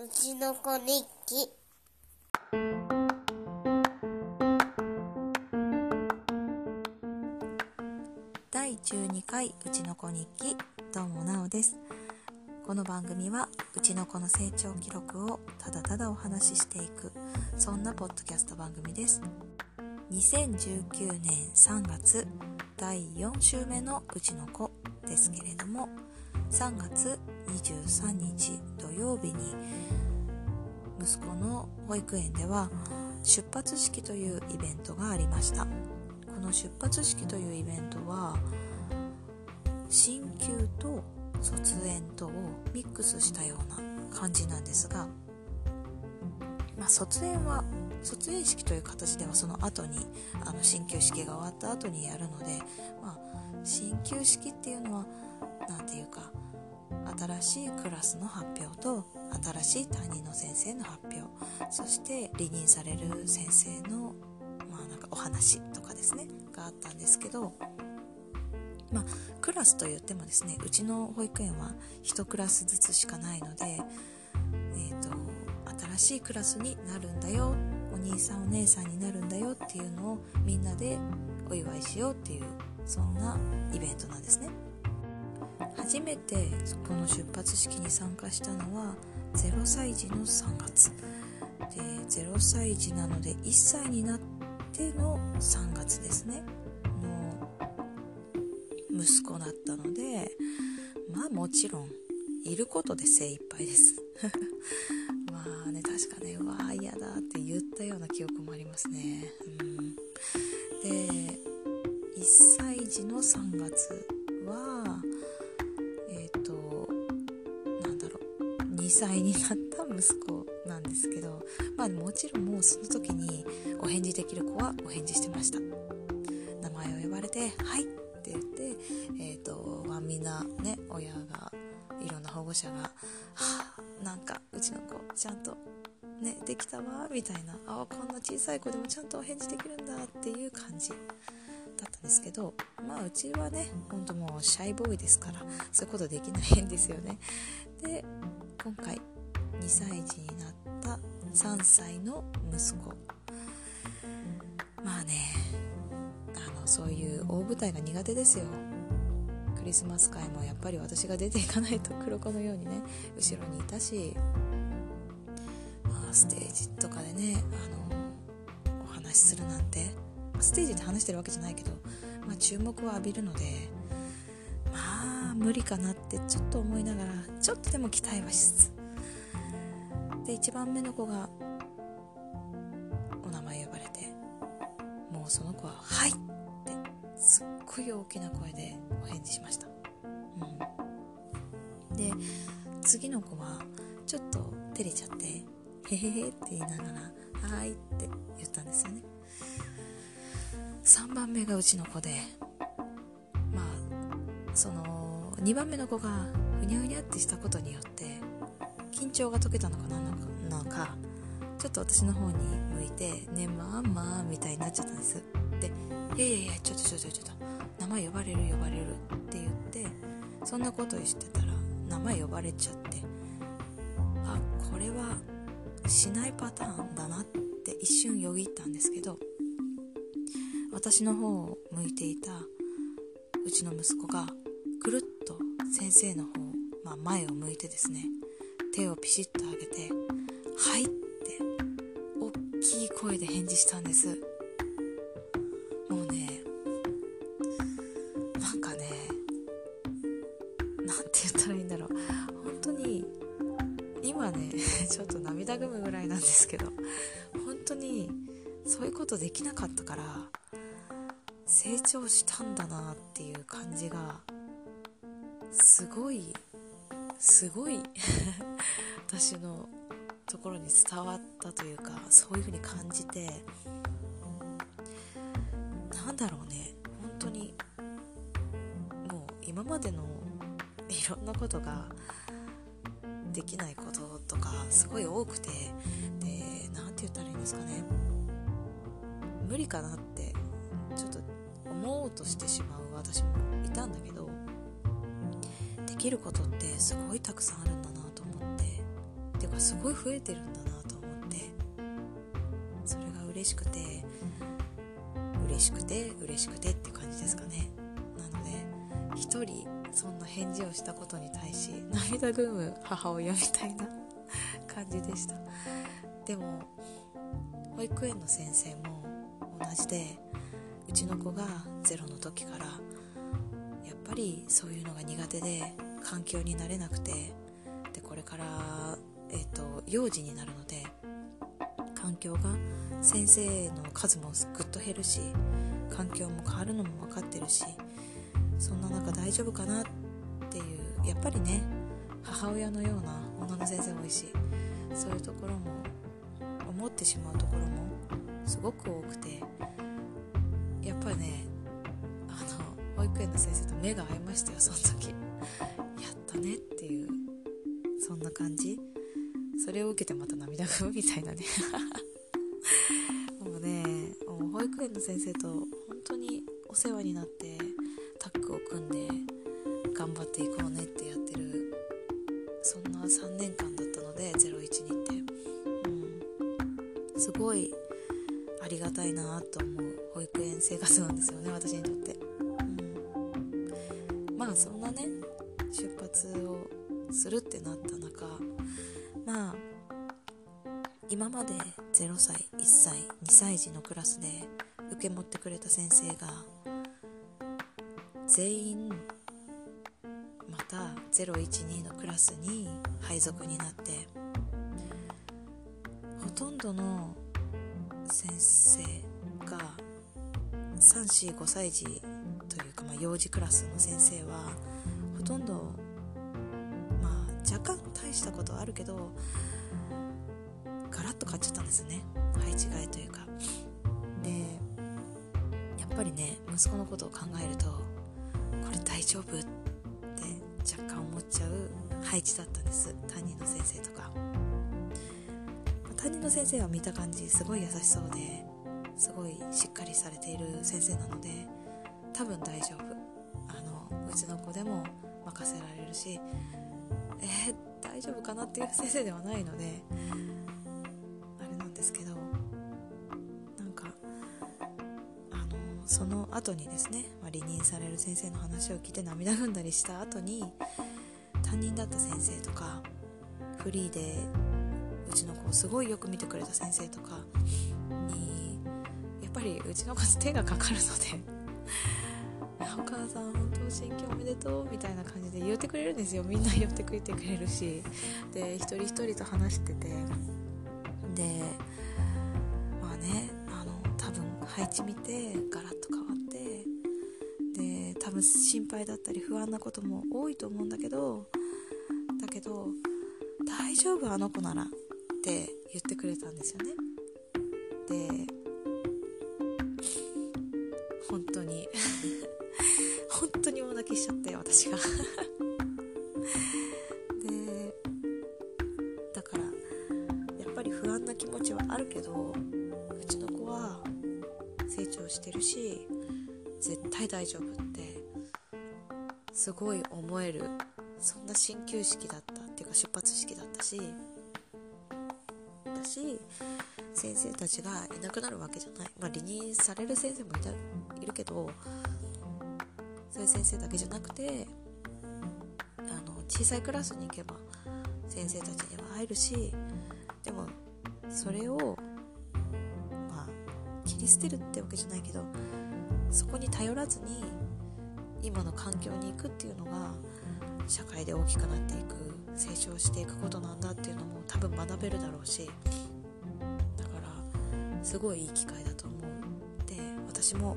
うちの子日記。第12回うちの子日記。どうもなおです。この番組はうちの子の成長記録をただただお話ししていくそんなポッドキャスト番組です。2019年3月第4週目のうちの子ですけれども3月23日土曜日に息子の保育園では出発式というイベントがありました。この出発式というイベントは進級と卒園とをミックスしたような感じなんですが、まあ、卒園は卒園式という形ではその後にあの進級式が終わった後にやるので、まあ、進級式っていうのは何て言うか新しいクラスの発表と新しい担任の先生の発表そして離任される先生の、まあ、なんかお話とかですねがあったんですけど、まあ、クラスといってもですねうちの保育園は1クラスずつしかないので、えーと、新しいクラスになるんだよお兄さんお姉さんになるんだよっていうのをみんなでお祝いしようっていうそんなイベントなんですね。初めてこの出発式に参加したのは0歳児の3月。で0歳児なので1歳になっての3月ですね。の息子だったのでまあもちろんいることで精一杯です。まあね確かねうわ嫌だって言ったような記憶もありますね、うん、で1歳児の3月は2歳になった息子なんですけど、まあ、もちろんもうその時にお返事できる子はお返事してました。名前を呼ばれて「はい」って言ってえ、ー、と、まあ、みんなね親がいろんな保護者が「はあなんかうちの子ちゃんとねできたわ」みたいな「あこんな小さい子でもちゃんとお返事できるんだ」っていう感じだったんですけどまあうちはねほんともうシャイボーイですからそういうことできないんですよね。で今回2歳児になった3歳の息子。まあねあのそういう大舞台が苦手ですよ。クリスマス会もやっぱり私が出ていかないと黒子のようにね後ろにいたし、まあ、ステージとかでねあのお話しするなんてステージで話してるわけじゃないけど、まあ、注目を浴びるのでまあ無理かなってちょっと思いながらちょっとでも期待はしつつ。で1番目の子がお名前呼ばれてもうその子は「はい!」ってすっごい大きな声でお返事しました、うん、で次の子はちょっと照れちゃって「へへへ」って言いながら「はい」って言ったんですよね。3番目がうちの子でまあその2番目の子がふにゃふにゃってしたことによって緊張が解けたのかなのかちょっと私の方に向いて「ねまあまあ」みたいになっちゃったんです。で「いやいやいやちょっとちょっとちょっと名前呼ばれる呼ばれる」って言ってそんなことをしてたら名前呼ばれちゃってあこれはしないパターンだなって一瞬よぎったんですけど私の方を向いていたうちの息子がくるっと先生の方、まあ、前を向いてですね手をピシッと上げて「はい」って大きい声で返事したんです。もうねなんかねなんて言ったらいいんだろう。本当に今ね ちょっと涙ぐむぐらいなんですけど本当にそういうことできなかったから成長したんだなっていう感じがすごいすごい 私のところに伝わったというかそういう風に感じてなんだろうね。本当にもう今までのいろんなことができないこととかすごい多くてで何て言ったらいいんですかね。無理かなってちょっと思おうとしてしまう私もいたんだけどきることってすごいたくさんあるんだなと思って。っていうかすごい増えてるんだなと思って。それが嬉しくて嬉しくて嬉しくてって感じですかね。なので一人そんな返事をしたことに対し涙ぐむ母親みたいな 感じでした。でも保育園の先生も同じでうちの子がゼロの時からやっぱりそういうのが苦手で環境になれなくてでこれから、えーと、幼児になるので環境が先生の数もぐっと減るし環境も変わるのも分かってるしそんな中大丈夫かなっていうやっぱりね母親のような女の先生多いしそういうところも思ってしまうところもすごく多くてやっぱりねあの保育園の先生と目が合いましたよその時。ったねっていうそんな感じ。それを受けてまた涙ぐむみたいなね。もうねもう保育園の先生と本当にお世話になってタッグを組んで頑張っていこうねってやってるそんな3年間だったので012って。うん。すごいありがたいなと思う保育園生活なんですよね私にとって、うん、まあそんなねするってなった中まあ今まで0歳1歳2歳児のクラスで受け持ってくれた先生が全員また012のクラスに配属になってほとんどの先生が345歳児というか、まあ、幼児クラスの先生はほとんど、若干大したことはあるけどガラッと変わっちゃったんですね。配置換えというか。でやっぱりね息子のことを考えるとこれ大丈夫って若干思っちゃう配置だったんです。担任の先生とか。担任の先生は見た感じすごい優しそうですごいしっかりされている先生なので多分大丈夫。あのうちの子でも任せられるしえー、大丈夫かなっていう 先生ではないのであれなんですけどなんかあのその後にですね、まあ、離任される先生の話を聞いて涙ぐんだりした後に担任だった先生とかフリーでうちの子をすごいよく見てくれた先生とかにやっぱりうちの子手がかかるのでお母さん本当新居おめでとうみたいな感じで言ってくれるんですよ。みんな言ってくれてくれるし。で一人一人と話してて。でまあねあの多分配置見てガラッと変わってで多分心配だったり不安なことも多いと思うんだけどだけど大丈夫あの子ならって言ってくれたんですよね。でけどうちの子は成長してるし絶対大丈夫ってすごい思えるそんな進級式だったっていうか出発式だったしだし先生たちがいなくなるわけじゃない、まあ、離任される先生もいたいるけどそういう先生だけじゃなくてあの小さいクラスに行けば先生たちには会えるしでもそれを切り捨てるってわけじゃないけどそこに頼らずに今の環境に行くっていうのが社会で大きくなっていく成長していくことなんだっていうのも多分学べるだろうしだからすごいいい機会だと思う。って私も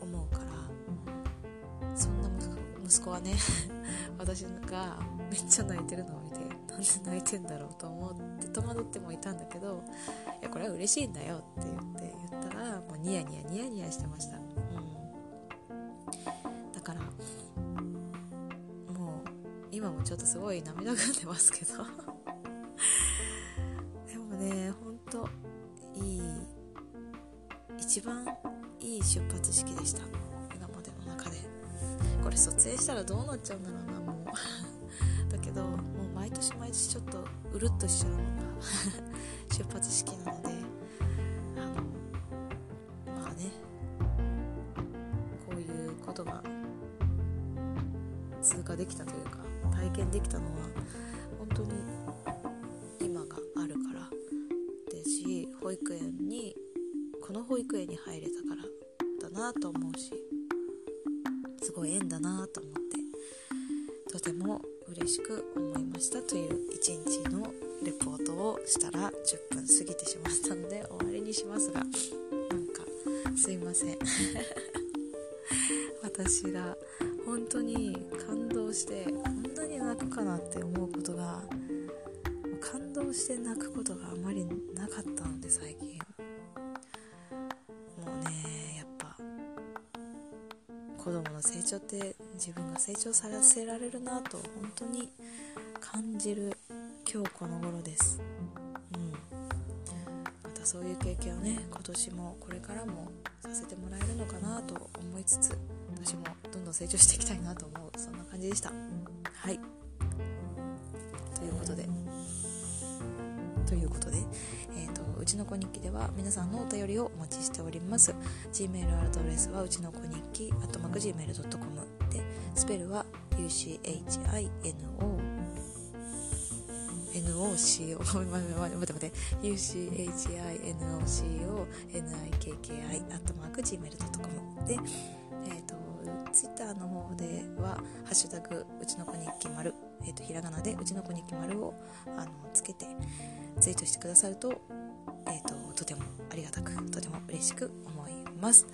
思うからそんな息子はね 私がめっちゃ泣いてるのを見てなんで泣いてんだろうと思って戸惑ってもいたんだけどいやこれは嬉しいんだよって言って言っニヤニヤニヤニヤしてました、うん、だからもう今もちょっとすごい涙ぐんでますけど。でもねほんといい一番いい出発式でした。今までの中で。これ撮影したらどうなっちゃうんだろうなもう。だけどもう毎年毎年ちょっとうるっとしちゃうのが 出発式なので。できたというか体験できたのは本当に今があるから。ですし保育園にこの保育園に入れたからだなと思うしすごい縁だなと思ってとても嬉しく思いましたという一日のレポートをしたら10分過ぎてしまったので終わりにしますがなんかすいません。私が本当に感動してこんなに泣くかなって思うことが感動して泣くことがあまりなかったので最近。もうねやっぱ子供の成長って自分が成長させられるなと本当に感じる今日この頃です。うん。またそういう経験をね今年もこれからもさせてもらえるのかなと思いつつ私も成長していきたいなと思うそんな感じでした。はい。ということで。ということで、えーと、うちの子日記では皆さんのお便りをお待ちしております。Gmail アドレスはうちの子日記 Gmail.com でスペルは UCHINO NOCO 待て待って待って UCHINOCO NIKKI アットマーク Gmail.com でえっ、ー、とツイッターの方では「ハッシュタグうちの子日記丸」えーと、ひらがなで「うちの子日記丸を」あのつけてツイートしてくださると,、えーと、とてもありがたくとても嬉しく思います。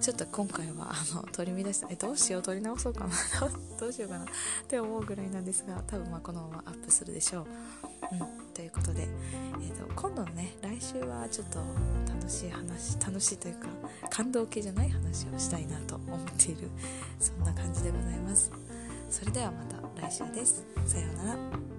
ちょっと今回はあの取り乱したえどうしよう取り直そうかな。どうしようかな。って思うぐらいなんですが多分まあこのままアップするでしょう。うん、ということで、えーと、今度のね来週はちょっと楽しい話楽しいというか感動系じゃない話をしたいなと思っているそんな感じでございます。それではまた来週です。さようなら。